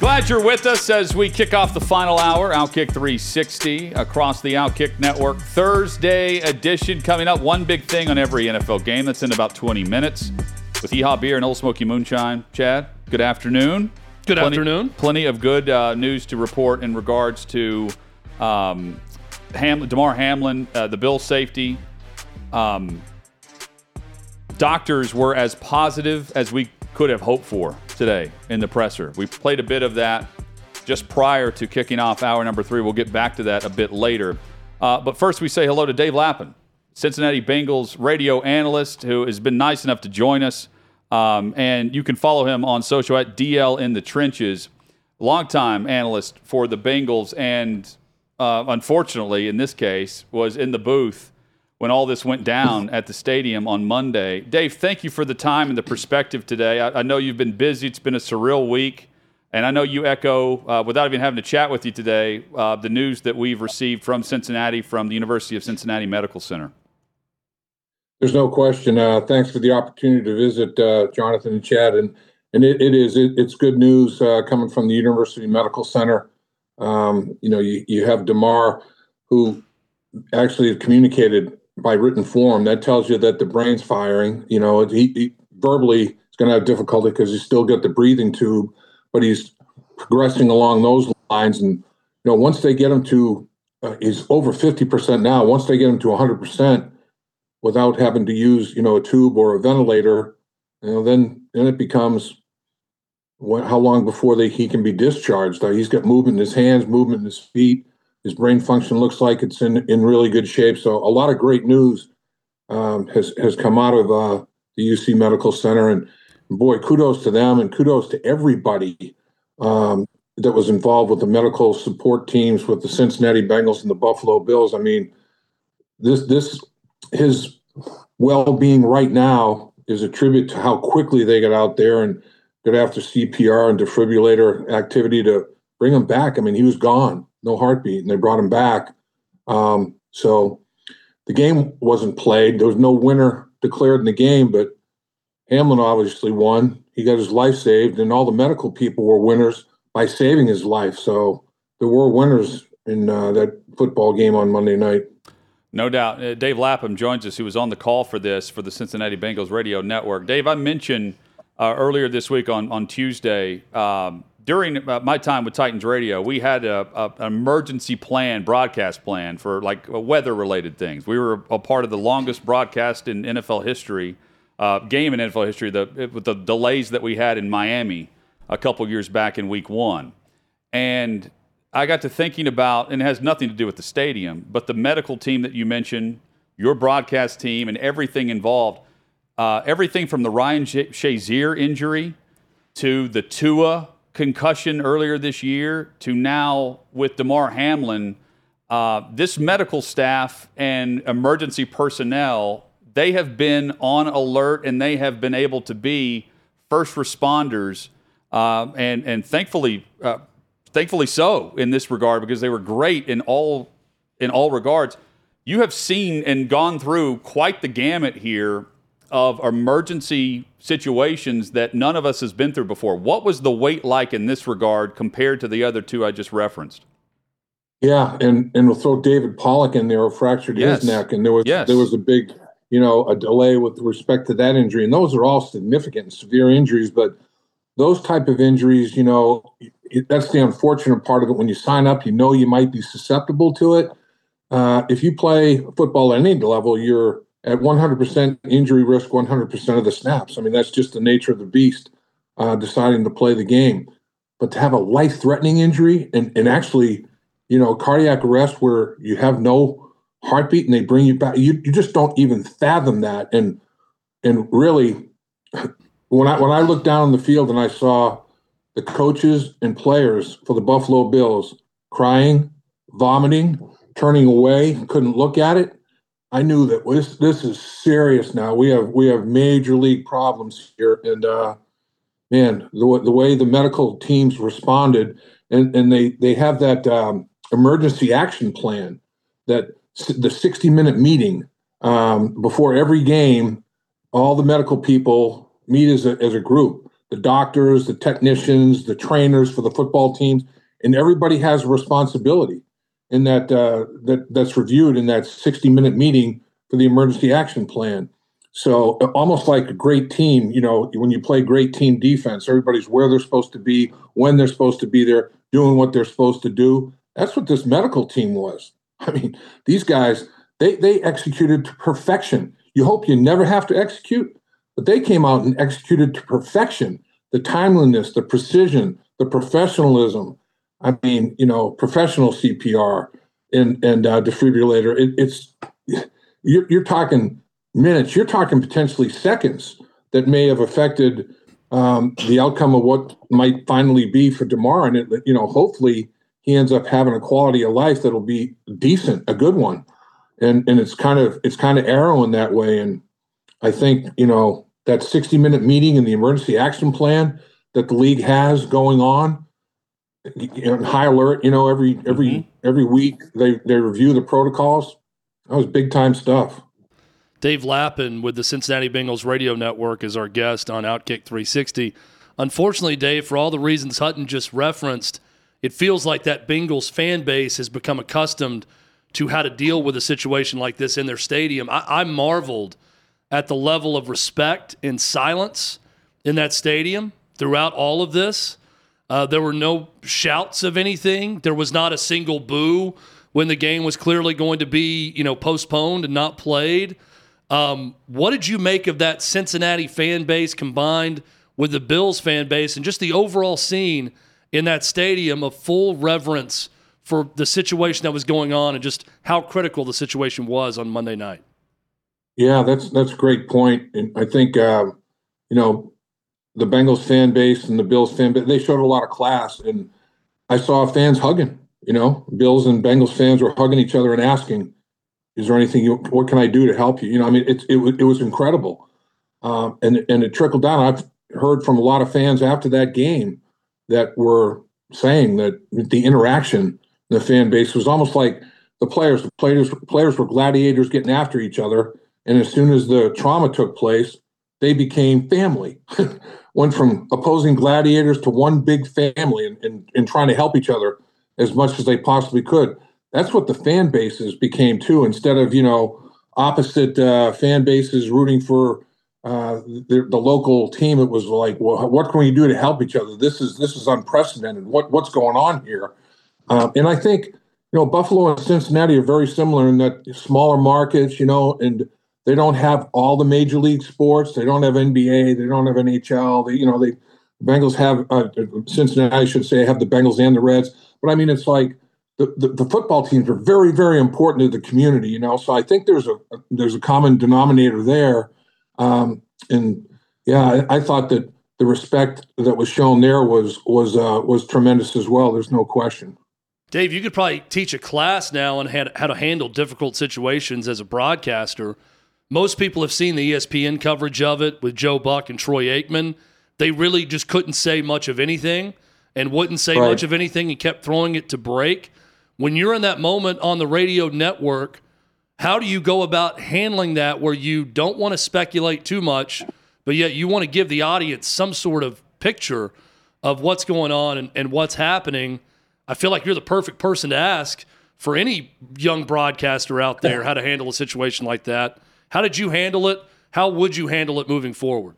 Glad you're with us as we kick off the final hour, Outkick 360 across the Outkick Network. Thursday edition coming up. One big thing on every NFL game that's in about 20 minutes with Yeehaw Beer and Ole Smoky Moonshine. Chad, good afternoon. Good plenty, afternoon. Plenty of good uh, news to report in regards to um, Ham- Damar Hamlin, uh, the Bill safety. Um, doctors were as positive as we could have hoped for today in the presser. We played a bit of that just prior to kicking off hour number three. We'll get back to that a bit later. Uh, but first, we say hello to Dave Lapham, Cincinnati Bengals radio analyst, who has been nice enough to join us. Um, and you can follow him on social at DL in the Trenches. Longtime analyst for the Bengals, and uh, unfortunately, in this case, was in the booth when all this went down at the stadium on Monday. Dave, thank you for the time and the perspective today. I, I know you've been busy. It's been a surreal week. And I know you echo, uh, without even having to chat with you today, uh, the news that we've received from Cincinnati, from the University of Cincinnati Medical Center. There's no question. Uh, thanks for the opportunity to visit uh, Jonathan and Chad. And, and it, it is, it, it's good news uh, coming from the University Medical Center. Um, you know, you, you have Damar, who actually communicated by written form, that tells you that the brain's firing. You know, he, he verbally is going to have difficulty because he's still got the breathing tube, but he's progressing along those lines. And you know, once they get him to, uh, he's over fifty percent now. Once they get him to hundred percent, without having to use you know a tube or a ventilator, you know, then then it becomes what, how long before they he can be discharged? He's got movement in his hands, movement in his feet his brain function looks like it's in, in really good shape. So a lot of great news um, has has come out of uh, the UC Medical Center, and boy, kudos to them and kudos to everybody um, that was involved with the medical support teams with the Cincinnati Bengals and the Buffalo Bills. I mean, this this his well being right now is a tribute to how quickly they got out there and got after CPR and defibrillator activity to bring him back. I mean, he was gone no heartbeat, and they brought him back. Um, so the game wasn't played. There was no winner declared in the game, but Hamlin obviously won. He got his life saved, and all the medical people were winners by saving his life. So there were winners in uh, that football game on Monday night. No doubt. Uh, Dave Lapham joins us, He was on the call for this for the Cincinnati Bengals radio network. Dave, I mentioned uh, earlier this week on, on Tuesday um, during uh, my time with Titans Radio, we had a, a, an emergency plan, broadcast plan for like weather related things. We were a part of the longest broadcast in NFL history, uh, game in NFL history, the, with the delays that we had in Miami a couple years back in week one. And I got to thinking about, and it has nothing to do with the stadium, but the medical team that you mentioned, your broadcast team, and everything involved. Uh, everything from the Ryan Shazier injury to the Tua concussion earlier this year to now with Damar Hamlin, uh, this medical staff and emergency personnel, they have been on alert and they have been able to be first responders, uh, and and thankfully, uh, thankfully so in this regard because they were great in all in all regards. You have seen and gone through quite the gamut here of emergency situations that none of us has been through before. What was the wait like in this regard compared to the other two I just referenced? Yeah, and and we'll throw David Pollack in there who fractured yes. his neck, and there was yes. there was a big, you know, a delay with respect to that injury, and those are all significant and severe injuries. But those type of injuries, you know, it, that's the unfortunate part of it. When you sign up, you know you might be susceptible to it. Uh, if you play football at any level, you're at 100% injury risk 100% of the snaps. I mean, that's just the nature of the beast uh, deciding to play the game. But to have a life threatening injury and, and actually, you know, cardiac arrest where you have no heartbeat and they bring you back, you, you just don't even fathom that. And, and really, when I when I looked down the field and I saw the coaches and players for the Buffalo Bills crying, vomiting, turning away, couldn't look at it. I knew that this this is serious now. We have we have major league problems here, and uh, man, the the way the medical teams responded, and and they they have that um, emergency action plan, that the sixty minute meeting um, before every game, all the medical people meet as a as a group, the doctors, the technicians, the trainers for the football teams, and everybody has a responsibility in that uh, that that's reviewed in that 60 minute meeting for the emergency action plan. So almost like a great team, you know, when you play great team defense, everybody's where they're supposed to be, when they're supposed to be there, doing what they're supposed to do. That's what this medical team was. I mean, these guys, they they executed to perfection. You hope you never have to execute, but they came out and executed to perfection. The timeliness, the precision, the professionalism, I mean, you know, professional CPR and and uh, defibrillator. It, it's you're, you're talking minutes. You're talking potentially seconds that may have affected um, the outcome of what might finally be for Damar. And it, you know, hopefully he ends up having a quality of life that'll be decent, a good one. And and it's kind of it's kind of arrowing that way. And I think you know that 60 minute meeting and the emergency action plan that the league has going on high alert. You know, every every mm-hmm. every week they they review the protocols. That was big time stuff. Dave Lapham with the Cincinnati Bengals radio network is our guest on Outkick 360. Unfortunately, Dave, for all the reasons Hutton just referenced, it feels like that Bengals fan base has become accustomed to how to deal with a situation like this in their stadium. I, I marveled at the level of respect and silence in that stadium throughout all of this. Uh, there were no shouts of anything. There was not a single boo when the game was clearly going to be, you know, postponed and not played. Um, what did you make of that Cincinnati fan base combined with the Bills fan base and just the overall scene in that stadium of full reverence for the situation that was going on and just how critical the situation was on Monday night? Yeah, that's that's a great point, and I think uh, you know the Bengals fan base and the Bills fan base, they showed a lot of class. And I saw fans hugging, you know, Bills and Bengals fans were hugging each other and asking, is there anything you, what can I do to help you? You know, I mean, it, it, it was incredible. Um, and, and it trickled down. I've heard from a lot of fans after that game that were saying that the interaction in the fan base was almost like the players, the players, players were gladiators getting after each other. And as soon as the trauma took place, they became family. went from opposing gladiators to one big family and, and, and trying to help each other as much as they possibly could. That's what the fan bases became too. Instead of you know opposite uh, fan bases rooting for uh, the, the, local team, it was like, well, what can we do to help each other? This is this is unprecedented. What what's going on here? Um, and I think you know Buffalo and Cincinnati are very similar in that smaller markets, you know, and they don't have all the major league sports. They don't have NBA. They don't have NHL. They, you know, they the Bengals have uh, Cincinnati. I should say have the Bengals and the Reds. But I mean, it's like the, the, the, football teams are very, very important to the community. You know, so I think there's a, there's a common denominator there. Um, and yeah, I, I, thought that the respect that was shown there was was uh, was tremendous as well. There's no question. Dave, you could probably teach a class now on how to handle difficult situations as a broadcaster most people have seen the ESPN coverage of it with Joe Buck and Troy Aikman. They really just couldn't say much of anything and wouldn't say right. much of anything and kept throwing it to break. When you're in that moment on the radio network, how do you go about handling that where you don't want to speculate too much, but yet you want to give the audience some sort of picture of what's going on and, and what's happening? I feel like you're the perfect person to ask for any young broadcaster out there how to handle a situation like that how did you handle it? How would you handle it moving forward?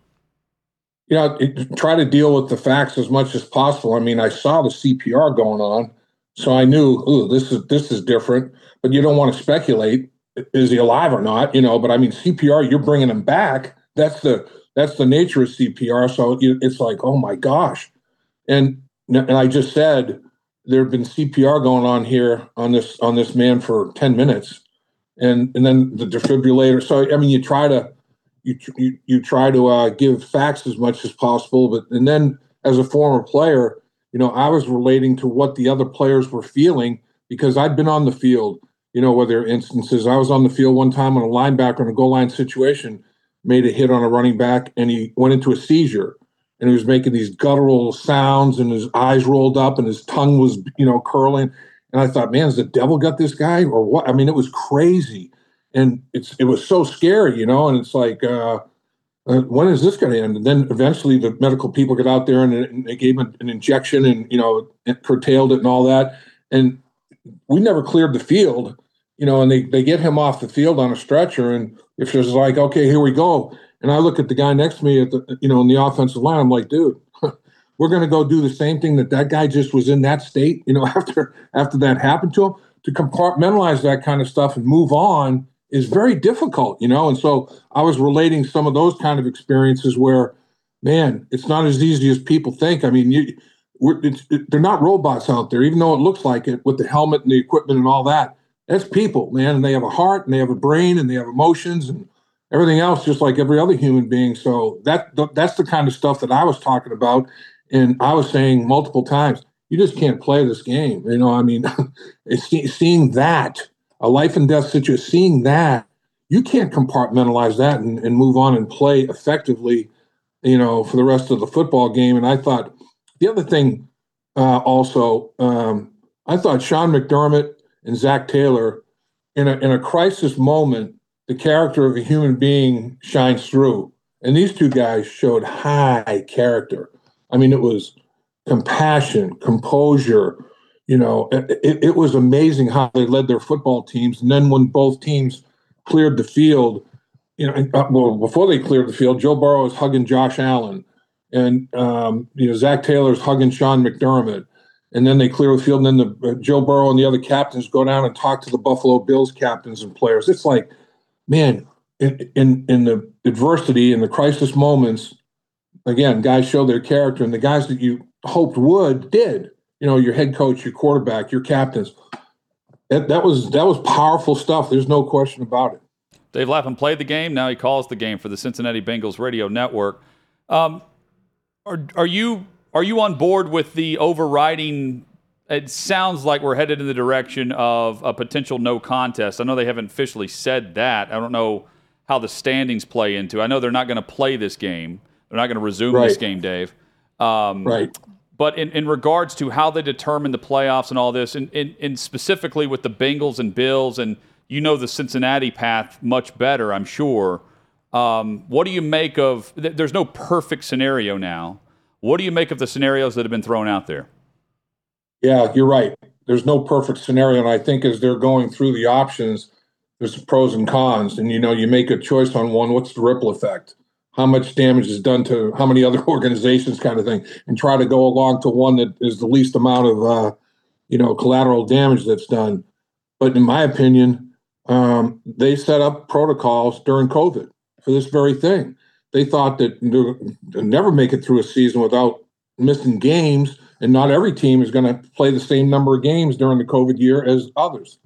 You know, it, try to deal with the facts as much as possible. I mean, I saw the CPR going on, so I knew, ooh, this is this is different. But you don't want to speculate is he alive or not? You know, but I mean, CPR, you're bringing him back. That's the that's the nature of CPR. So it's like, oh my gosh, and and I just said there have been CPR going on here on this on this man for ten minutes, and and then the defibrillator. So I mean, you try to you you, you try to uh, give facts as much as possible. But and then as a former player, you know, I was relating to what the other players were feeling because I'd been on the field. You know, are instances I was on the field one time on a linebacker in a goal line situation, made a hit on a running back, and he went into a seizure and he was making these guttural sounds and his eyes rolled up and his tongue was you know curling and i thought man has the devil got this guy or what? I mean it was crazy. And it's it was so scary you know and it's like uh, uh, when is this going to end? And then eventually the medical people get out there and, and they gave him an injection and you know it curtailed it and all that. And we never cleared the field you know and they, they get him off the field on a stretcher and if there's like okay here we go. And I look at the guy next to me at the, you know, in the offensive line. I'm like, dude, we're going to go do the same thing that that guy just was in that state. You know, after after that happened to him, to compartmentalize that kind of stuff and move on is very difficult. You know, and so I was relating some of those kind of experiences where, man, it's not as easy as people think. I mean, you. It, they're not robots out there, even though it looks like it with the helmet and the equipment and all that. That's people, man, and they have a heart and they have a brain and they have emotions and everything else just like every other human being. So that that's the kind of stuff that I was talking about, and I was saying multiple times, you just can't play this game. You know, I mean, seeing that a life and death situation, seeing that you can't compartmentalize that and, and move on and play effectively. You know, for the rest of the football game. And I thought the other thing uh, also, um, I thought Sean McDermott and Zac Taylor in a in a crisis moment the character of a human being shines through. And these two guys showed high character. I mean, it was compassion, composure. You know, it, it, was amazing how they led their football teams. And then when both teams cleared the field, you know, uh, well, before they cleared the field, Joe Burrow was hugging Josh Allen, and um, you know Zac Taylor's hugging Sean McDermott, and then they clear the field, and then the uh, Joe Burrow and the other captains go down and talk to the Buffalo Bills captains and players. It's like man, in, in, in the adversity and the crisis moments, again, guys show their character, and the guys that you hoped would did. You know, your head coach, your quarterback, your captains. That that was that was powerful stuff. There's no question about it. Dave Lapham played the game. Now he calls the game for the Cincinnati Bengals radio network. Um, are are you are you on board with the overriding it sounds like we're headed in the direction of a potential no contest. I know they haven't officially said that. I don't know how the standings play into. I know they're not going to play this game. They're not going to resume right. this game, Dave. Um, right. But in, in regards to how they determine the playoffs and all this, and, and, and specifically with the Bengals and Bills, and you know the Cincinnati path much better, I'm sure. Um, what do you make of? There's no perfect scenario now. What do you make of the scenarios that have been thrown out there? Yeah, you're right. There's no perfect scenario. And I think as they're going through the options, there's pros and cons. And, you know, you make a choice on one, what's the ripple effect? How much damage is done to how many other organizations, kind of thing, and try to go along to one that is the least amount of, uh, you know, collateral damage that's done. But in my opinion, um, they set up protocols during COVID for this very thing. They thought that they'd never make it through a season without missing games and not every team is going to play the same number of games during the COVID year as others.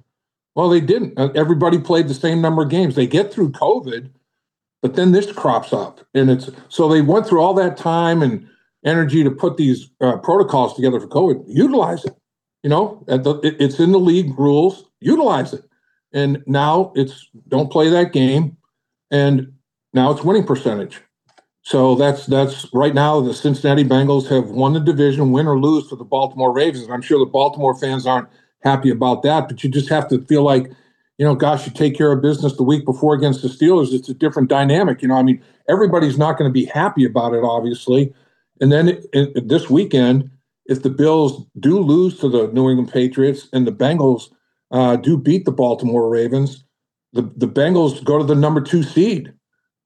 Well, they didn't. Uh, everybody played the same number of games. They get through COVID, but then this crops up, and it's so they went through all that time and energy to put these uh, protocols together for COVID. Utilize it. You know, the, it, it's in the league rules. Utilize it. And now it's don't play that game, and now it's winning percentage. So that's that's right now the Cincinnati Bengals have won the division, win or lose for the Baltimore Ravens. And I'm sure the Baltimore fans aren't happy about that, but you just have to feel like, you know, gosh, you take care of business the week before against the Steelers. It's a different dynamic. You know, I mean, everybody's not going to be happy about it, obviously. And then it, it, this weekend, if the Bills do lose to the New England Patriots and the Bengals uh, do beat the Baltimore Ravens, the, the Bengals go to the number two seed.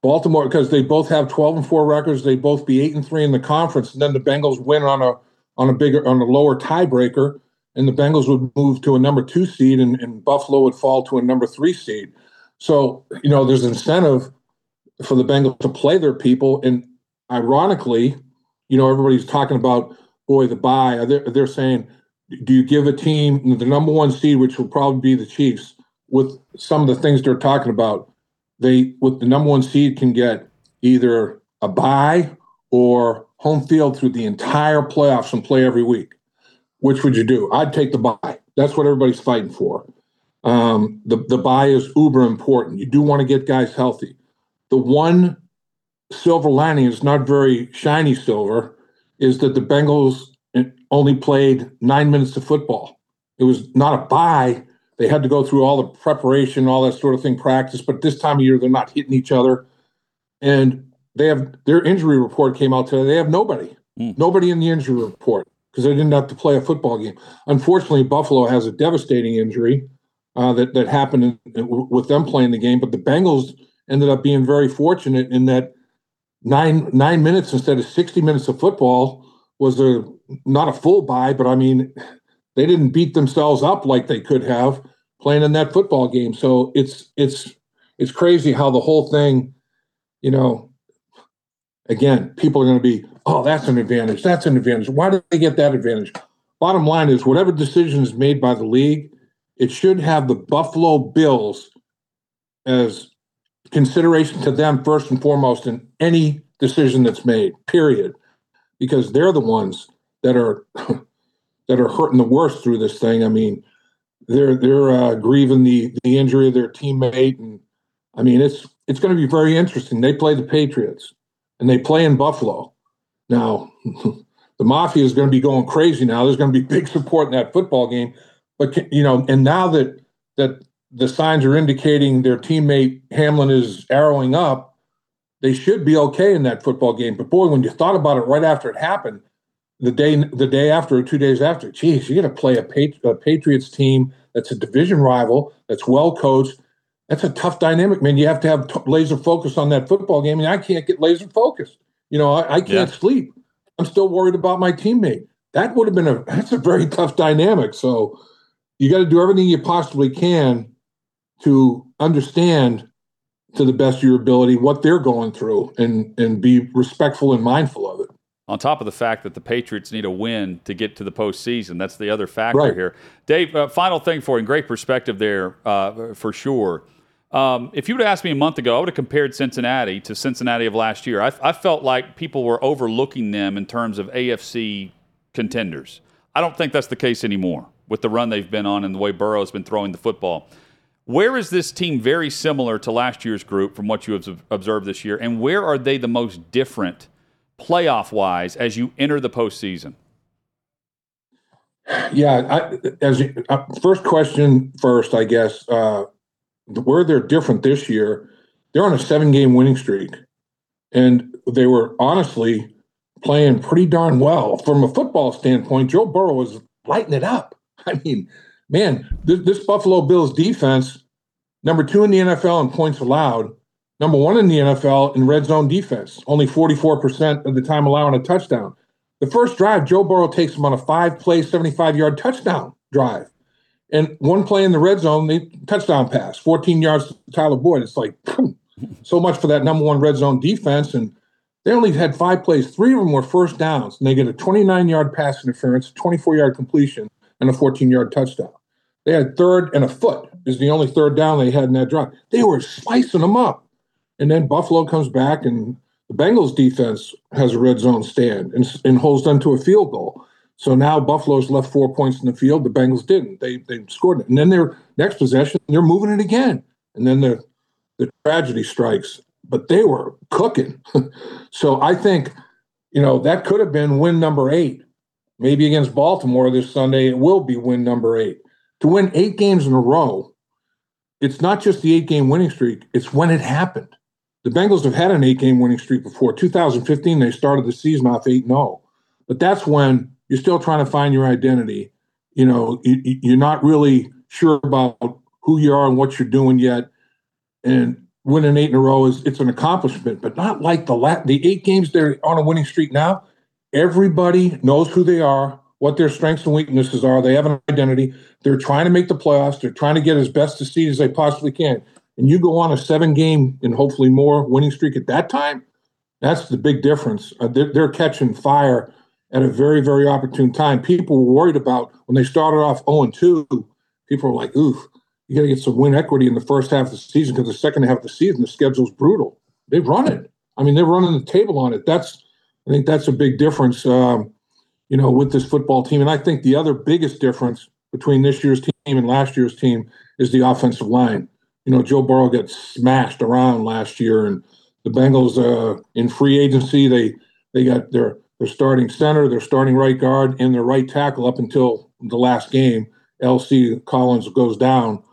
Baltimore, because they both have 12 and 4 records, they both be 8 and 3 in the conference. And then the Bengals win on a on a bigger on a lower tiebreaker, and the Bengals would move to a number two seed and, and Buffalo would fall to a number three seed. So, you know, there's incentive for the Bengals to play their people. And ironically, you know, everybody's talking about boy, the bye. They're, they're saying, do you give a team the number one seed, which will probably be the Chiefs, with some of the things they're talking about? they with the number one seed can get either a bye or home field through the entire playoffs and play every week. Which would you do? I'd take the bye. That's what everybody's fighting for. Um, the the bye is uber important. You do want to get guys healthy. The one silver lining is not very shiny silver, is that the Bengals only played nine minutes of football. It was not a bye. They had to go through all the preparation, all that sort of thing, practice. But this time of year, they're not hitting each other, and they have their injury report came out today. They have nobody, mm. nobody in the injury report because they didn't have to play a football game. Unfortunately, Buffalo has a devastating injury uh, that that happened in, with them playing the game. But the Bengals ended up being very fortunate in that nine nine minutes instead of sixty minutes of football was a not a full bye, but I mean they didn't beat themselves up like they could have playing in that football game. So it's it's it's crazy how the whole thing, you know. Again, people are going to be, oh, that's an advantage. That's an advantage. Why do they get that advantage? Bottom line is, whatever decision is made by the league, it should have the Buffalo Bills as consideration to them first and foremost in any decision that's made, period. Because they're the ones that are that are hurting the worst through this thing. I mean, they're they're uh, grieving the the injury of their teammate, and I mean it's it's going to be very interesting. They play the Patriots, and they play in Buffalo. Now, the Mafia is going to be going crazy now. There's going to be big support in that football game. But you know, and now that that the signs are indicating their teammate Hamlin is arrowing up, they should be okay in that football game. But boy, when you thought about it right after it happened, the day the day after or two days after, geez, you got to play a, Pat- a Patriots team that's a division rival, that's well coached. That's a tough dynamic, man. You have to have t- laser focus on that football game, and I can't get laser focused. You know, I, I can't yeah. sleep. I'm still worried about my teammate. That would have been a that's a very tough dynamic. So you got to do everything you possibly can to understand to the best of your ability what they're going through and and be respectful and mindful of it. On top of the fact that the Patriots need a win to get to the postseason, that's the other factor right. here. Dave, uh, final thing for you, great perspective there uh, for sure. Um, if you would have asked me a month ago, I would have compared Cincinnati to Cincinnati of last year. I, I felt like people were overlooking them in terms of AFC contenders. I don't think that's the case anymore with the run they've been on and the way Burrow's been throwing the football. Where is this team very similar to last year's group from what you have observed this year, and where are they the most different playoff wise as you enter the postseason? Yeah, I, as uh, first question first, I guess uh, where they're different this year, they're on a seven game winning streak, and they were honestly playing pretty darn well from a football standpoint. Joe Burrow was lighting it up. I mean, man, this, this, Buffalo Bills defense, number two in the NFL in points allowed, number one in the NFL in red zone defense, only 44% of the time allowing a touchdown. The first drive, Joe Burrow takes them on a five play, 75 yard touchdown drive. And one play in the red zone, they touchdown pass, 14 yards to Tyler Boyd. It's like hmm, so much for that number one red zone defense. And they only had five plays. Three of them were first downs, and they get a 29 yard pass interference, 24 yard completion and a 14 yard touchdown. They had third and a foot is the only third down they had in that drive. They were slicing them up. And then Buffalo comes back and the Bengals defense has a red zone stand and, and holds them to a field goal. So now Buffalo's left four points in the field. The Bengals didn't. They they scored it. And then their next possession, they're moving it again. And then the the tragedy strikes. But they were cooking. so I think, you know, that could have been win number eight maybe against Baltimore this Sunday, it will be win number eight. To win eight games in a row, it's not just the eight game winning streak, it's when it happened. The Bengals have had an eight game winning streak before. 2015, they started the season off 8 0. But that's when you're still trying to find your identity. You know, you're not really sure about who you are and what you're doing yet. And winning eight in a row is it's an accomplishment, but not like the la- the eight games they're on a winning streak now. Everybody knows who they are, what their strengths and weaknesses are. They have an identity. They're trying to make the playoffs. They're trying to get as best a seed as they possibly can. And you go on a seven game and hopefully more winning streak at that time. That's the big difference. Uh, they're, they're catching fire at a very, very opportune time. People were worried about when they started off 0 2, people were like, oof, you got to get some win equity in the first half of the season because the second half of the season the schedule's brutal. They've run it. I mean, they're running the table on it. That's I think that's a big difference, um, you know, with this football team. And I think the other biggest difference between this year's team and last year's team is the offensive line. You know, Joe Burrow got smashed around last year, and the Bengals uh, in free agency they they got their their starting center, their starting right guard, and their right tackle up until the last game. La'el Collins goes down,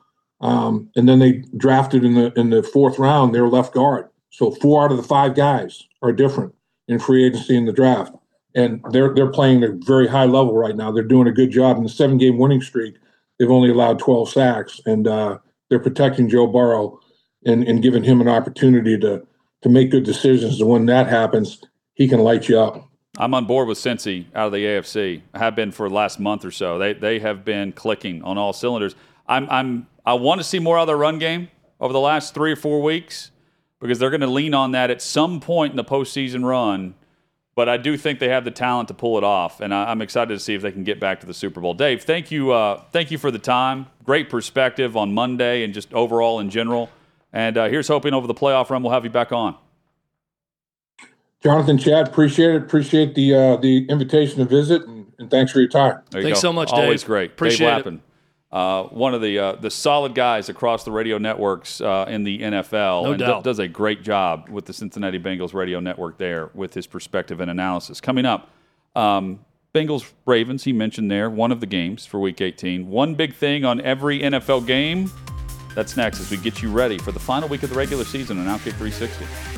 um, and then they drafted in the in the fourth round their left guard. So four out of the five guys are different in free agency in the draft, and they're they're playing at a very high level right now. They're doing a good job in the seven game winning streak. They've only allowed 12 sacks, and uh, they're protecting Joe Burrow and, and giving him an opportunity to to make good decisions. And when that happens, he can light you up. I'm on board with Cincy out of the AFC. I have been for the last month or so. They they have been clicking on all cylinders. I'm I'm I want to see more out of their run game over the last three or four weeks because they're going to lean on that at some point in the postseason run. But I do think they have the talent to pull it off, and I, am excited to see if they can get back to the Super Bowl. Dave, thank you, uh, thank you for the time. Great perspective on Monday and just overall in general. And uh, here's hoping over the playoff run we'll have you back on. Jonathan, Chad, appreciate it. Appreciate the uh, the invitation to visit, and, and thanks for your time. You Thanks go. so much, Dave. Always great. Appreciate Dave Lapham, uh, one of the uh, the solid guys across the radio networks uh, in the NFL, no and doubt. does a great job with the Cincinnati Bengals radio network there with his perspective and analysis. Coming up, um, Bengals Ravens. He mentioned there one of the games for Week 18. One big thing on every NFL game. That's next as we get you ready for the final week of the regular season on Outkick 360.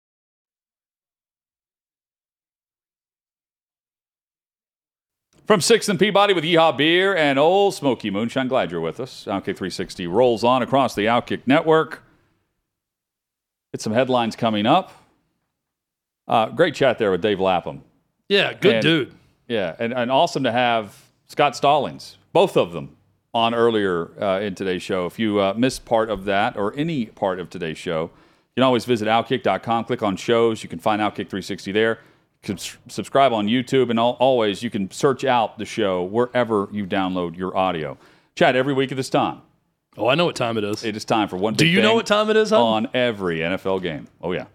From Sixth and Peabody with Yeehaw Beer and Ole Smoky Moonshine. Glad you're with us. Outkick 360 rolls on across the Outkick network. Get some headlines coming up. Uh, great chat there with Dave Lapham. Yeah, good And- dude. Yeah, and, and awesome to have Scott Stallings, both of them, on earlier uh, in today's show. If you uh, missed part of that or any part of today's show, you can always visit Outkick.com, click on shows. You can find Outkick 360 there. Subs- subscribe on YouTube, and al- always you can search out the show wherever you download your audio. Chad, every week at this time, Oh, I know what time it is. it is time for one. Do you know what time it is, on every NFL game? Oh yeah.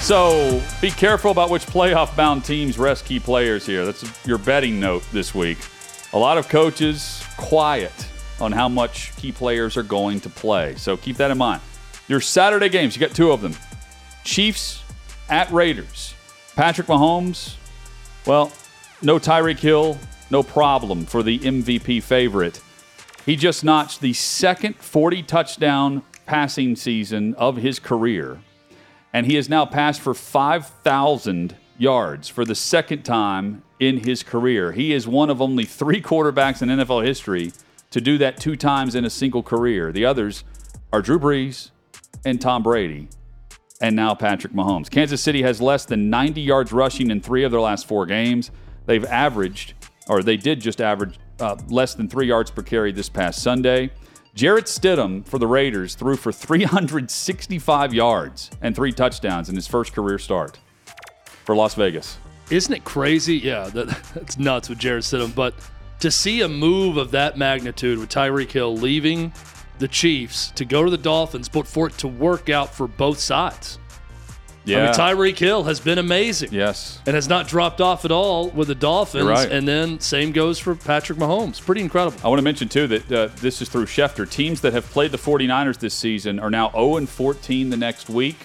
So be careful about which playoff bound teams rest key players here. That's your betting note this week. A lot of coaches quiet on how much key players are going to play. So keep that in mind. Your Saturday games, you got two of them Chiefs at Raiders. Patrick Mahomes, well, no Tyreek Hill, no problem for the MVP favorite. He just notched the second 40 touchdown passing season of his career, and he has now passed for 5,000 yards for the second time in his career. He is one of only three quarterbacks in NFL history to do that two times in a single career. The others are Drew Brees and Tom Brady, and now Patrick Mahomes. Kansas City has less than 90 yards rushing in three of their last four games. They've averaged, or they did just average, uh, less than three yards per carry this past Sunday. Jarrett Stidham for the Raiders threw for 365 yards and three touchdowns in his first career start for Las Vegas. Isn't it crazy? Yeah, that, that's nuts with Jarrett Stidham. But to see a move of that magnitude with Tyreek Hill leaving the Chiefs to go to the Dolphins, but for it to work out for both sides. Yeah. I mean, Tyreek Hill has been amazing. yes. And has not dropped off at all with the Dolphins. Right. And then same goes for Patrick Mahomes. Pretty incredible. I want to mention, too, that uh, this is through Schefter. Teams that have played the 49ers this season are now 0 14 the next week.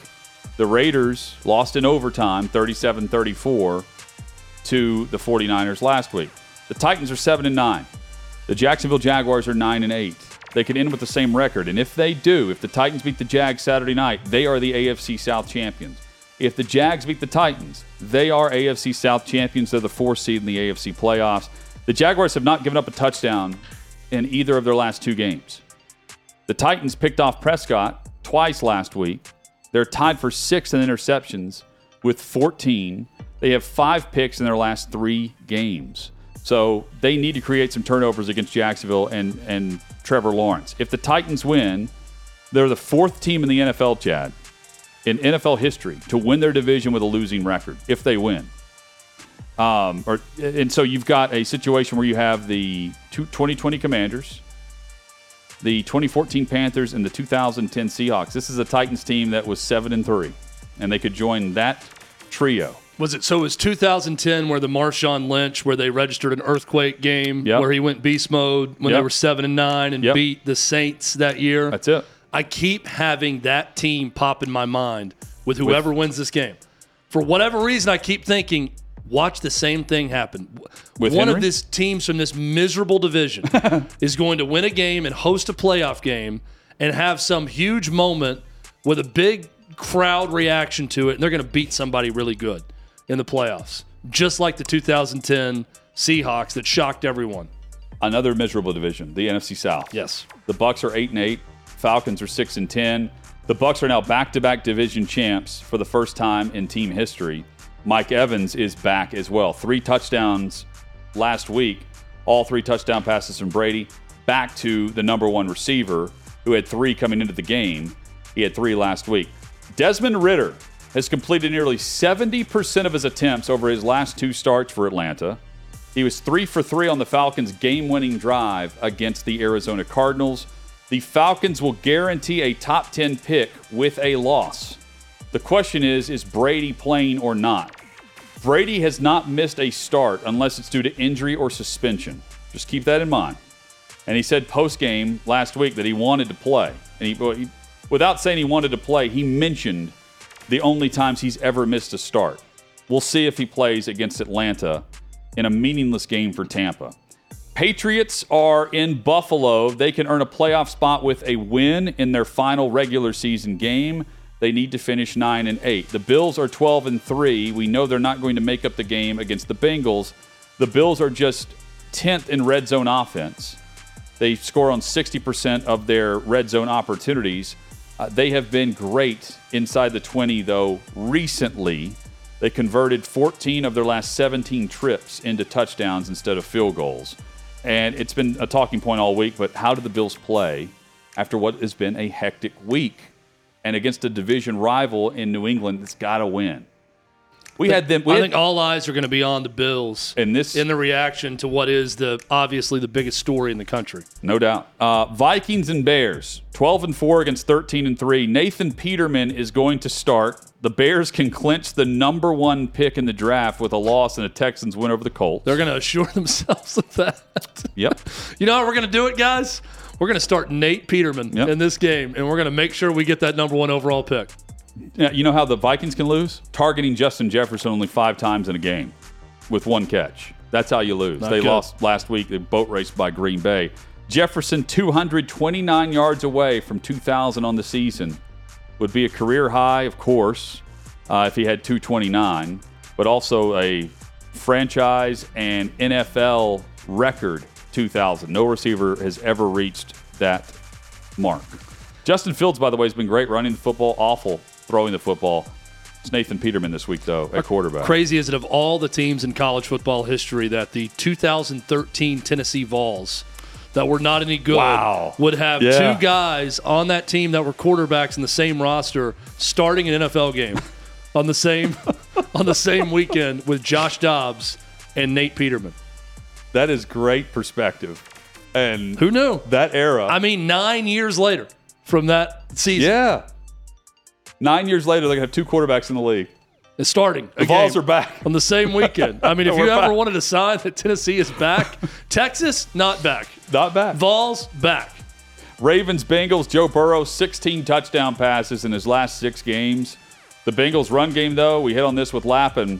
The Raiders lost in overtime, 37 34, to the 49ers last week. The Titans are 7 and 9. The Jacksonville Jaguars are 9 and 8. They could end with the same record. And if they do, if the Titans beat the Jags Saturday night, they are the AFC South champions. If the Jags beat the Titans, they are AFC South champions. They're the fourth seed in the AFC playoffs. The Jaguars have not given up a touchdown in either of their last two games. The Titans picked off Prescott twice last week. They're tied for sixth in interceptions with 14. They have five picks in their last three games. So they need to create some turnovers against Jacksonville and, and Trevor Lawrence. If the Titans win, they're the fourth team in the NFL, Chad, in NFL history to win their division with a losing record if they win. Um, or, and so you've got a situation where you have the 2020 Commanders, the 2014 Panthers, and the 2010 Seahawks. This is a Titans team that was seven and three, and they could join that trio. Was it so? It was 2010 where the Marshawn Lynch, where they registered an earthquake game, Yep. where he went beast mode when Yep. they were seven and nine and Yep. beat the Saints that year. That's it. I keep having that team pop in my mind with whoever wins this game. For whatever reason, I keep thinking, watch the same thing happen. With One Henry? of these teams from this miserable division is going to win a game and host a playoff game and have some huge moment with a big crowd reaction to it, and they're going to beat somebody really good in the playoffs, just like the 2010 Seahawks that shocked everyone. Another miserable division, the NFC South. Yes. The Bucs are eight and eight. Falcons are six and ten. The Bucs are now back-to-back division champs for the first time in team history. Mike Evans is back as well. Three touchdowns last week. All three touchdown passes from Brady. Back to the number one receiver who had three coming into the game. He had three last week. Desmond Ridder has completed nearly 70% of his attempts over his last two starts for Atlanta. He was three for three on the Falcons' game winning drive against the Arizona Cardinals. The Falcons will guarantee a top 10 pick with a loss. The question is is Brady playing or not? Brady has not missed a start unless it's due to injury or suspension. Just keep that in mind. And he said post game last week that he wanted to play. And he, without saying he wanted to play, he mentioned the only times he's ever missed a start. We'll see if he plays against Atlanta in a meaningless game for Tampa. Patriots are in Buffalo. They can earn a playoff spot with a win in their final regular season game. They need to finish 9 and 8. The Bills are 12 and 3. We know they're not going to make up the game against the Bengals. The Bills are just 10th in red zone offense. They score on 60% of their red zone opportunities. Uh, they have been great inside the 20, though, recently. They converted 14 of their last 17 trips into touchdowns instead of field goals. And it's been a talking point all week, but how do the Bills play after what has been a hectic week? And against a division rival in New England that's got to win. We had them. We I had- think all eyes are going to be on the Bills in this in the reaction to what is the obviously the biggest story in the country. No doubt. Uh, Vikings and Bears, 12 and 4 against 13 and 3. Nathan Peterman is going to start. The Bears can clinch the number one pick in the draft with a loss and a Texans win over the Colts. They're going to assure themselves of that. Yep. You know how we're going to do it, guys? We're going to start Nate Peterman Yep. in this game, and we're going to make sure we get that number one overall pick. Yeah, you know how the Vikings can lose? Targeting Justin Jefferson only five times in a game with one catch. That's how you lose. Not they good. lost last week. They boat raced by Green Bay. Jefferson, 229 yards away from 2,000 on the season. Would be a career high, of course, uh, if he had 229, but also a franchise and NFL record 2,000. No receiver has ever reached that mark. Justin Fields, by the way, has been great running the football, awful throwing the football. It's Nathan Peterman this week, though, at quarterback. Crazy is it of all the teams in college football history that the 2013 Tennessee Vols that were not any good Wow. would have Yeah. two guys on that team that were quarterbacks in the same roster starting an NFL game on the same on the same weekend with Josh Dobbs and Nate Peterman. That is great perspective. And Who knew? that era. I mean, nine years later from that season, yeah. Nine years later, they're going to have two quarterbacks in the league. it's starting. The Vols are back. on the same weekend. I mean, if you ever back. wanted a sign that Tennessee is back, Texas not back. Not back. Vols back. Ravens, Bengals, Joe Burrow, 16 touchdown passes in his last six games. The Bengals' run game, though, we hit on this with Lapham.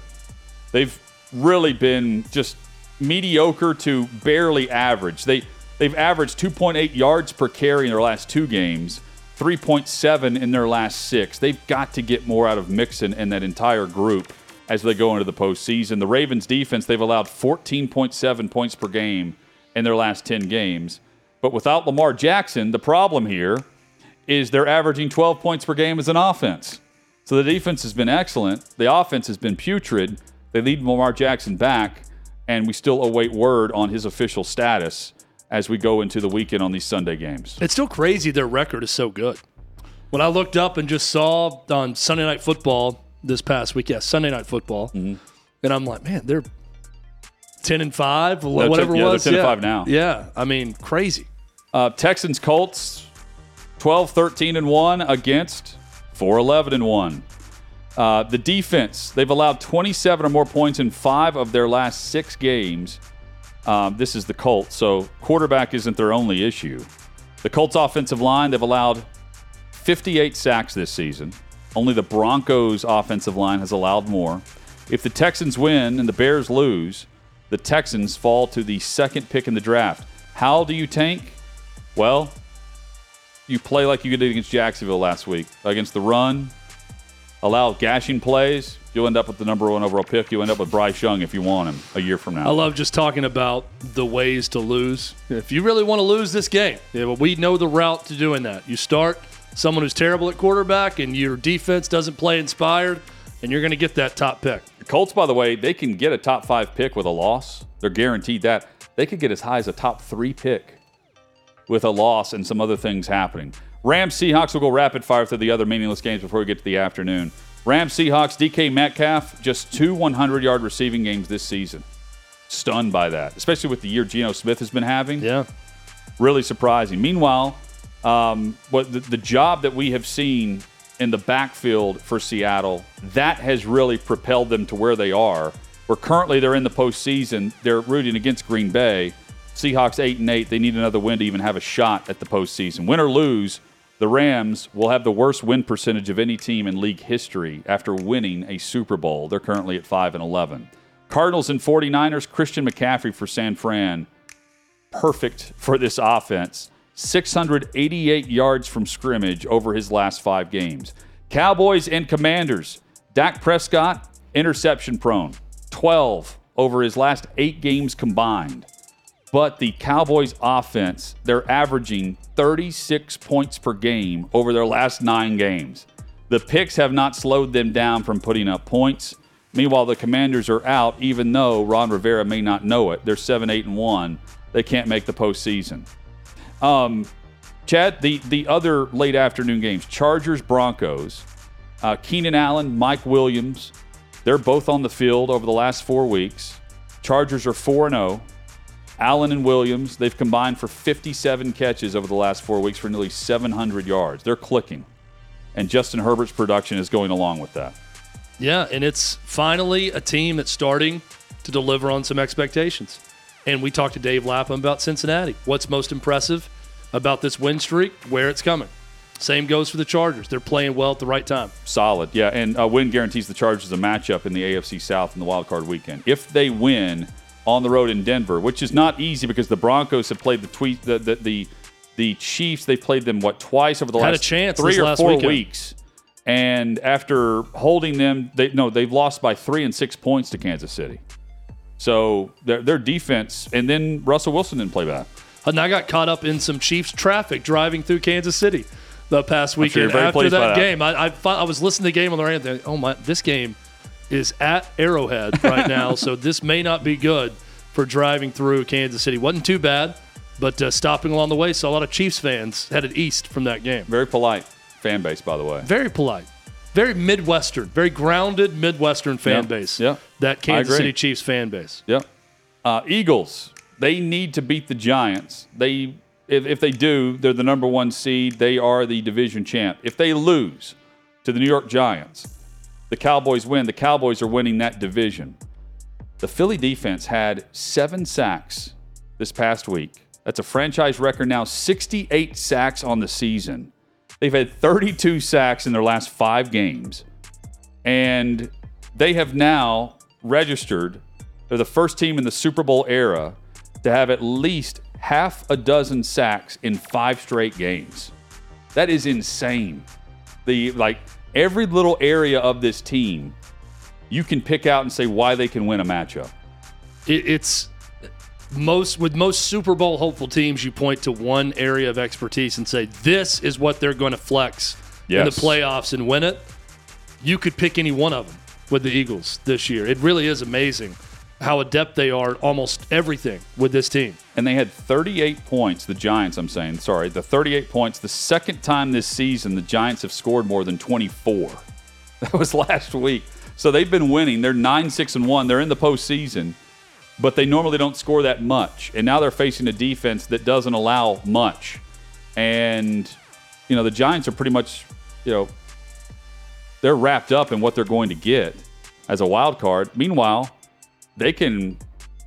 They've really been just mediocre to barely average. They they've averaged 2.8 yards per carry in their last two games. 3.7 in their last six. They've got to get more out of Mixon and that entire group as they go into the postseason. The Ravens defense, they've allowed 14.7 points per game in their last 10 games. But without Lamar Jackson, the problem here is they're averaging 12 points per game as an offense. So the defense has been excellent. The offense has been putrid. They lead Lamar Jackson back, and we still await word on his official status as we go into the weekend on these Sunday games. It's still crazy their record is so good. When I looked up and just saw on Sunday Night Football this past week, yeah, Sunday Night Football, Mm-hmm. and I'm like, man, they're 10 and 5, they're whatever 10 it yeah, they're was. 10 and yeah. 5 now. Yeah, I mean, crazy. Uh, Texans Colts 12 13 and 1 against 4 11 and 1. Uh, the defense, they've allowed 27 or more points in five of their last six games. Um, this is the Colts, so quarterback isn't their only issue. The Colts offensive line, they've allowed 58 sacks this season. Only the Broncos offensive line has allowed more. If the Texans win and the Bears lose, the Texans fall to the second pick in the draft. How do you tank? Well, you play like you did against Jacksonville last week against the run, allow gashing plays. You'll end up with the number one overall pick. You'll end up with Bryce Young if you want him a year from now. I love just talking about the ways to lose. If you really want to lose this game, yeah, well, we know the route to doing that. You start someone who's terrible at quarterback, and your defense doesn't play inspired, and you're going to get that top pick. The Colts, by the way, they can get a top five pick with a loss. They're guaranteed that. They could get as high as a top three pick with a loss and some other things happening. Rams Seahawks will go rapid fire through the other meaningless games before we get to the afternoon. Rams Seahawks, DK Metcalf, just two 100 yard receiving games this season. Stunned by that, especially with the year Geno Smith has been having. Yeah. Really surprising. Meanwhile, um, what the, the job that we have seen in the backfield for Seattle, that has really propelled them to where they are. Where currently they're in the postseason, they're rooting against Green Bay. Seahawks eight and eight. They need another win to even have a shot at the postseason. Win or lose, the Rams will have the worst win percentage of any team in league history after winning a Super Bowl. They're currently at five and eleven. Cardinals and 49ers, Christian McCaffrey for San Fran. Perfect for this offense. 688 yards from scrimmage over his last five games. Cowboys and Commanders. Dak Prescott, interception prone. 12 over his last eight games combined. But the Cowboys offense, they're averaging 36 points per game over their last nine games. The picks have not slowed them down from putting up points. Meanwhile, the Commanders are out, even though Ron Rivera may not know it. They're 7 8 and 1. They can't make the postseason. Um, Chad, the, the other late afternoon games Chargers, Broncos, uh, Keenan Allen, Mike Williams, they're both on the field over the last four weeks. Chargers are 4 0. Allen and Williams, they've combined for 57 catches over the last four weeks for nearly 700 yards. They're clicking. And Justin Herbert's production is going along with that. Yeah, and it's finally a team that's starting to deliver on some expectations. And we talked to Dave Lapham about Cincinnati. What's most impressive about this win streak? Where it's coming. Same goes for the Chargers. They're playing well at the right time. Solid, yeah. And a win guarantees the Chargers a matchup in the AFC South in the wild card weekend. If they win on the road in Denver, which is not easy because the Broncos have played the tweet the the the, the Chiefs. They played them what twice over the Had a last chance three or last four weekend. weeks. And after holding them, they no, they've lost by three and six points to Kansas City. So their their defense, and then Russell Wilson didn't play back. And I got caught up in some Chiefs traffic driving through Kansas City the past weekend. very After that, that. game, I, I, I was listening to the game on the radio. Oh my! This game is at Arrowhead right now, so this may not be good for driving through Kansas City. wasn't too bad, but uh, stopping along the way, saw a lot of Chiefs fans headed east from that game. Very polite fan base, by the way. Very polite, very Midwestern, very grounded Midwestern fan Yeah, base. yeah. that Kansas. City Chiefs fan base. Yep. Uh, Eagles. They need to beat the Giants. They, if, if they do, they're the number one seed. They are the division champ. If they lose to the New York Giants, the Cowboys win. The Cowboys are winning that division. The Philly defense had seven sacks this past week. That's a franchise record now. 68 sacks on the season. They've had 32 sacks in their last five games and they have now registered. They're the first team in the Super Bowl era to have at least half a dozen sacks in five straight games. That is insane. The like every little area of this team, you can pick out and say why they can win a matchup. It's most with most Super Bowl hopeful teams, you point to one area of expertise and say this is what they're going to flex in the playoffs and win it. You could pick any one of them with the Eagles this year. It really is amazing how adept they are at almost everything with this team. And they had 38 points, the Giants, I'm saying, sorry, the 38 points. The second time this season, the Giants have scored more than 24. That was last week. So they've been winning. They're 9 6 and 1. They're in the postseason, but they normally don't score that much. And now they're facing a defense that doesn't allow much. And, you know, the Giants are pretty much, you know, they're wrapped up in what they're going to get as a wild card. Meanwhile, they can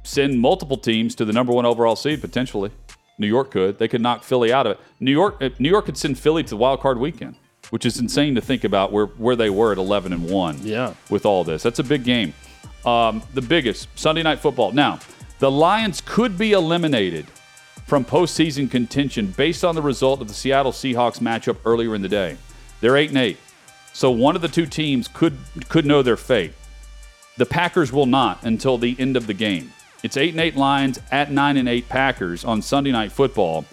send multiple teams to the number one overall seed potentially. New York could. They could knock Philly out of it. New York, uh, New York could send Philly to the wild card weekend, which is insane to think about where where they were at 11 and one. Yeah. with all this, that's a big game. Um, the biggest Sunday night football. Now, the Lions could be eliminated from postseason contention based on the result of the Seattle Seahawks matchup earlier in the day. They're eight and eight, so one of the two teams could could know their fate. The Packers will not until the end of the game. It's 8 and 8 Lions at 9 and 8 Packers on Sunday Night Football.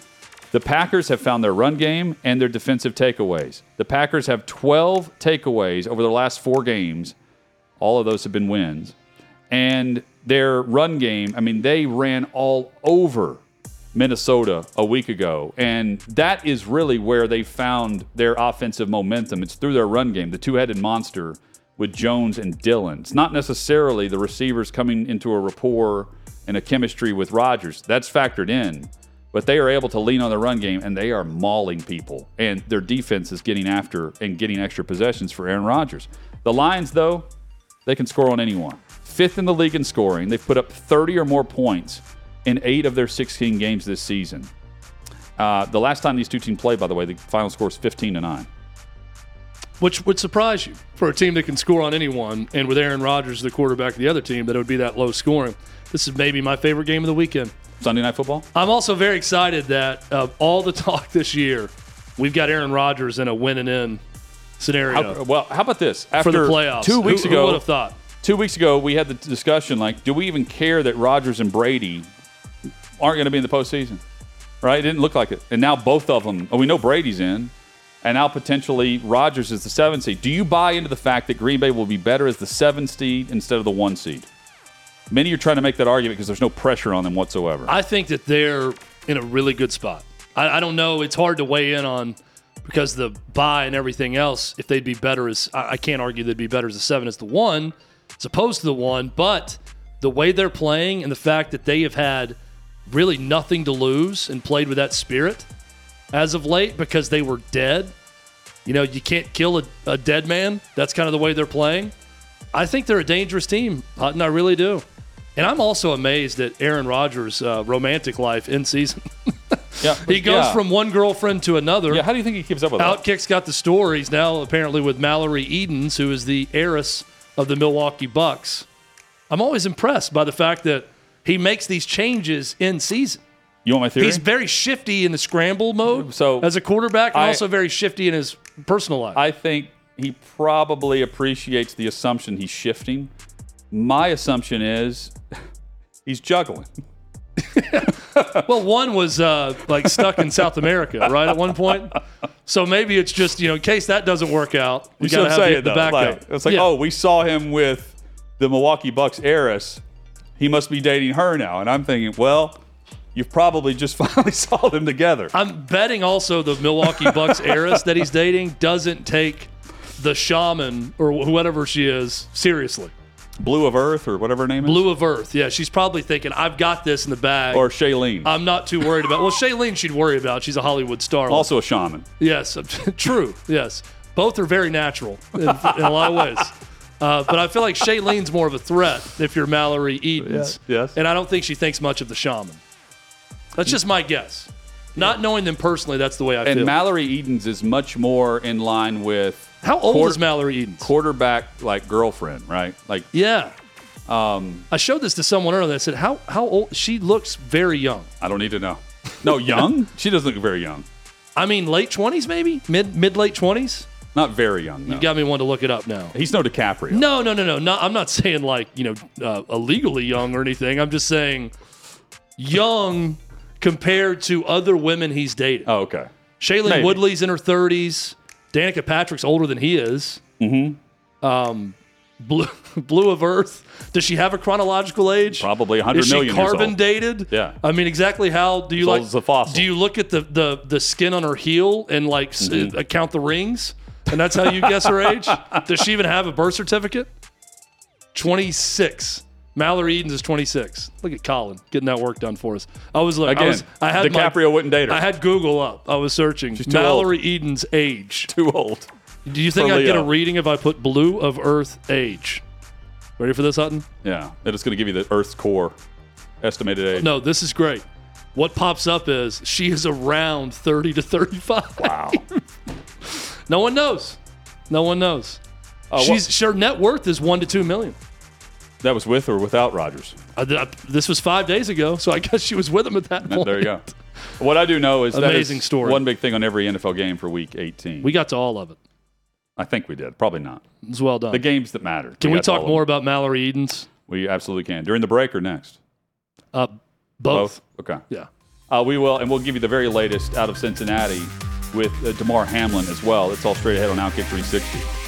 The Packers have found their run game and their defensive takeaways. The Packers have 12 takeaways over the last 4 games. All of those have been wins. And their run game, I mean, they ran all over Minnesota a week ago. And that is really where they found their offensive momentum. It's through their run game, the two headed monster with Jones and Dillon. It's not necessarily the receivers coming into a rapport and a chemistry with Rodgers. That's factored in. But they are able to lean on the run game and they are mauling people. And their defense is getting after and getting extra possessions for Aaron Rodgers. The Lions, though, they can score on anyone. Fifth in the league in scoring. They've put up 30 or more points in eight of their 16 games this season. Uh, the last time these two teams played, by the way, the final score is 15 to 9. Which would surprise you for a team that can score on anyone, and with Aaron Rodgers, the quarterback of the other team, that it would be that low scoring. This is maybe my favorite game of the weekend. Sunday Night Football? I'm also very excited that uh, all the talk this year, we've got Aaron Rodgers in a win and in scenario How, well, how about this? for After the playoffs. two weeks who, ago, who would have thought? two weeks ago, we had the discussion like, do we even care that Rodgers and Brady aren't going to be in the postseason? Right? It didn't look like it. And now both of them, oh, we know Brady's in, and now potentially Rodgers is the seven seed. Do you buy into the fact that Green Bay will be better as the seven seed instead of the one seed? Many are trying to make that argument because there's no pressure on them whatsoever. I think that they're in a really good spot. I, I don't know. It's hard to weigh in on because the buy and everything else. If they'd be better as I, I can't argue they'd be better as a seven as the one, as opposed to the one. But the way they're playing and the fact that they have had really nothing to lose and played with that spirit as of late because they were dead. You know, you can't kill a, a dead man. That's kind of the way they're playing. I think they're a dangerous team, Hutton. I really do. And I'm also amazed at Aaron Rodgers' uh, romantic life in season. yeah, he goes yeah. from one girlfriend to another. Yeah, how do you think he keeps up with that? Outkick's got the stories now, apparently, with Mallory Edens, who is the heiress of the Milwaukee Bucks. I'm always impressed by the fact that he makes these changes in season. You want my theory? He's very shifty in the scramble mode So, as a quarterback, and I- also very shifty in his personal life. I think he probably appreciates the assumption he's shifting. My assumption is he's juggling. well, one was uh, like stuck in South America, right, at one point. So maybe it's just you know, in case that doesn't work out, we You see got what to I'm have saying, the, the though? backup. Like, it's like, Yeah. oh, we saw him with the Milwaukee Bucks heiress. He must be dating her now. And I'm thinking, well, you probably just finally saw them together. I'm betting also the Milwaukee Bucks heiress that he's dating doesn't take the shaman or whatever she is seriously. Blu of Earth or whatever her name is. Blu of Earth. Yeah, she's probably thinking, I've got this in the bag. Or Shailene. I'm not too worried about. Well, Shailene, she'd worry about. She's a Hollywood star. also a shaman. Yes, true. Yes, both are very natural in, in a lot of ways. Uh, but I feel like Shailene's more of a threat if you're Mallory Edens. Yes. And I don't think she thinks much of the shaman. That's just my guess. Not knowing them personally, that's the way I feel. And feel. Mallory Edens is much more in line with How old quarter- is Mallory Edens? quarterback like girlfriend, right? Like Yeah. Um, I showed this to someone earlier. I said, "How how old?" She looks very young. I don't need to know. No, young? she doesn't look very young. I mean, late twenties, maybe mid mid late twenties. Not very young. No. You got me one to look it up now. He's no DiCaprio. No, no, no, no. no I'm not saying like you know uh, illegally young or anything. I'm just saying young compared to other women he's dated. Oh, okay. Shailene maybe. Woodley's in her 30s. Danica Patrick's older than he is. Mm-hmm. Um, Blue, Blu of Earth. Does she have a chronological age? Probably 100 Is she million years carbon dated? Yeah. I mean, exactly how do you As like? old as a fossil. Do you look at the the the skin on her heel and like Mm-hmm. uh, count the rings, and that's how you guess her age? Does she even have a birth certificate? Twenty six. Mallory Edens is 26. Look at Colin getting that work done for us. I was like, I, Again, was, I had my- DiCaprio wouldn't date her. I had Google up. I was searching too Mallory Eden's age. Too old. Do you think I'd get a reading if I put Blu of Earth age? Ready for this, Hutton? Yeah. And it's going to give you the Earth's core estimated age. No, this is great. What pops up is she is around 30 to 35. Wow. No one knows. No one knows. Uh, She's her net worth is one to two million. That was with or without Rodgers. Uh, th- this was five days ago, so I guess she was with him at that point. There you go. What I do know is Amazing is story. one big thing on every NFL game for Week 18. We got to all of it. I think we did. Probably not. It's well done. The games that matter. Can we all talk more about Mallory Edens? We absolutely can. During the break or next? Uh, both. Okay. Yeah. Uh, we will, and we'll give you the very latest out of Cincinnati with uh, Damar Hamlin as well. It's all straight ahead on Outkick 360.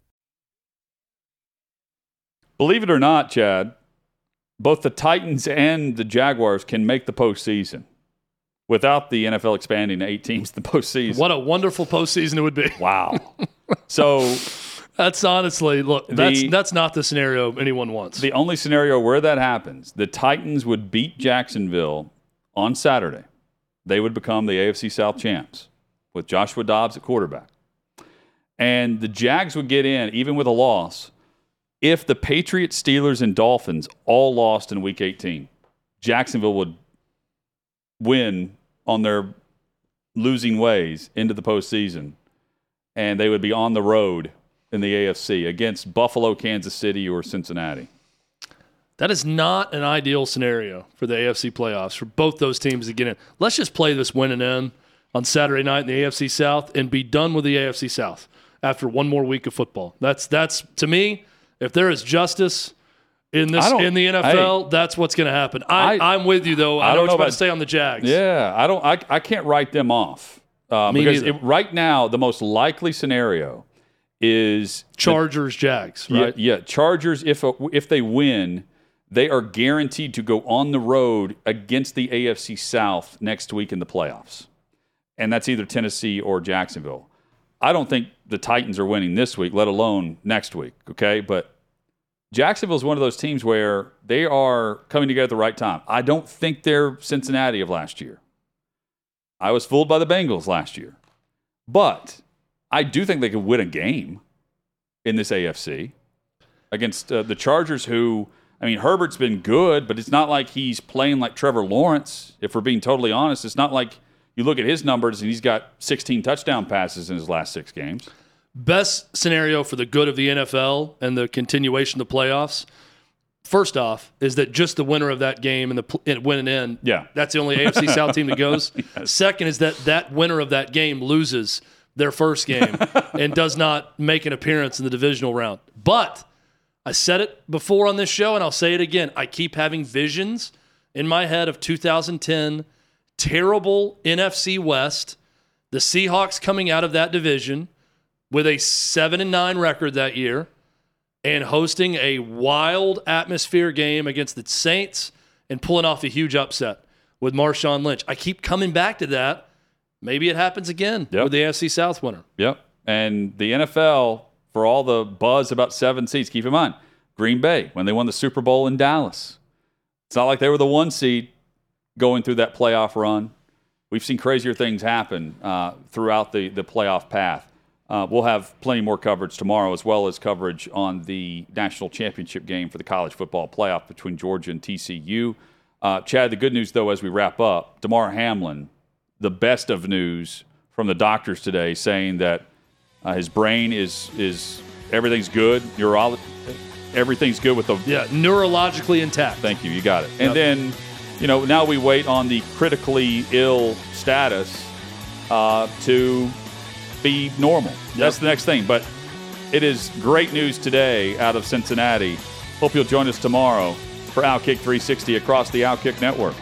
Believe it or not, Chad, both the Titans and the Jaguars can make the postseason without the NFL expanding to eight teams the postseason. What a wonderful postseason it would be. Wow. so That's honestly look. That's The- that's not the scenario anyone wants. the only scenario where that happens, the Titans would beat Jacksonville on Saturday. They would become the AFC South champs with Joshua Dobbs at quarterback. And the Jags would get in, even with a loss, if the Patriots, Steelers, and Dolphins all lost in week 18. Jacksonville would win on their losing ways into the postseason, and they would be on the road in the AFC against Buffalo, Kansas City, or Cincinnati. That is not an ideal scenario for the AFC playoffs for both those teams to get in. Let's just play this win and end on Saturday night in the AFC South and be done with the AFC South after one more week of football. That's that's to me, if there is justice in this in the NFL, that's what's going to happen. I, am with you though. I, I know don't know you're about to stay on the Jags. Yeah, I don't. I, I can't write them off uh, because it, right now the most likely scenario is Chargers, Jags, right? Yeah, yeah, Chargers. If if they win, they are guaranteed to go on the road against the AFC South next week in the playoffs, and that's either Tennessee or Jacksonville. I don't think the Titans are winning this week, let alone next week. Okay, but Jacksonville is one of those teams where they are coming together at the right time. I don't think they're Cincinnati of last year. I was fooled by the Bengals last year, but I do think they could win a game in this AFC against uh, the Chargers, who, I mean, Herbert's been good, but it's not like he's playing like Trevor Lawrence. If we're being totally honest, it's not like you look at his numbers and he's got 16 touchdown passes in his last six games. Best scenario for the good of the NFL and the continuation of the playoffs. First off, is that just the winner of that game and the pl- and winning in? Yeah. that's the only AFC South team that goes. Second is that that winner of that game loses their first game and does not make an appearance in the divisional round. But I said it before on this show, and I'll say it again. I keep having visions in my head of 2010, terrible NFC West, the Seahawks coming out of that division with a seven and nine record that year and hosting a wild atmosphere game against the Saints and pulling off a huge upset with Marshawn Lynch. I keep coming back to that. Maybe it happens again Yep. with the AFC South winner. Yep. And the NFL, for all the buzz about seven seeds, keep in mind, Green Bay, when they won the Super Bowl in Dallas, it's not like they were the one seed. going through that playoff run. We've seen crazier things happen uh, throughout the, the playoff path. Uh, we'll have plenty more coverage tomorrow, as well as coverage on the national championship game for the college football playoff between Georgia and TCU. Uh, Chad, the good news, though, as we wrap up, Damar Hamlin, the best of news from the doctors today, saying that uh, his brain is is everything's good. Neurolo- everything's good with the Yeah, neurologically intact. Thank you. You got it. And Yep. then, you know, now we wait on the critically ill status uh, to be normal. That's the next thing. But it is great news today out of Cincinnati. Hope you'll join us tomorrow for Outkick 360 across the Outkick Network.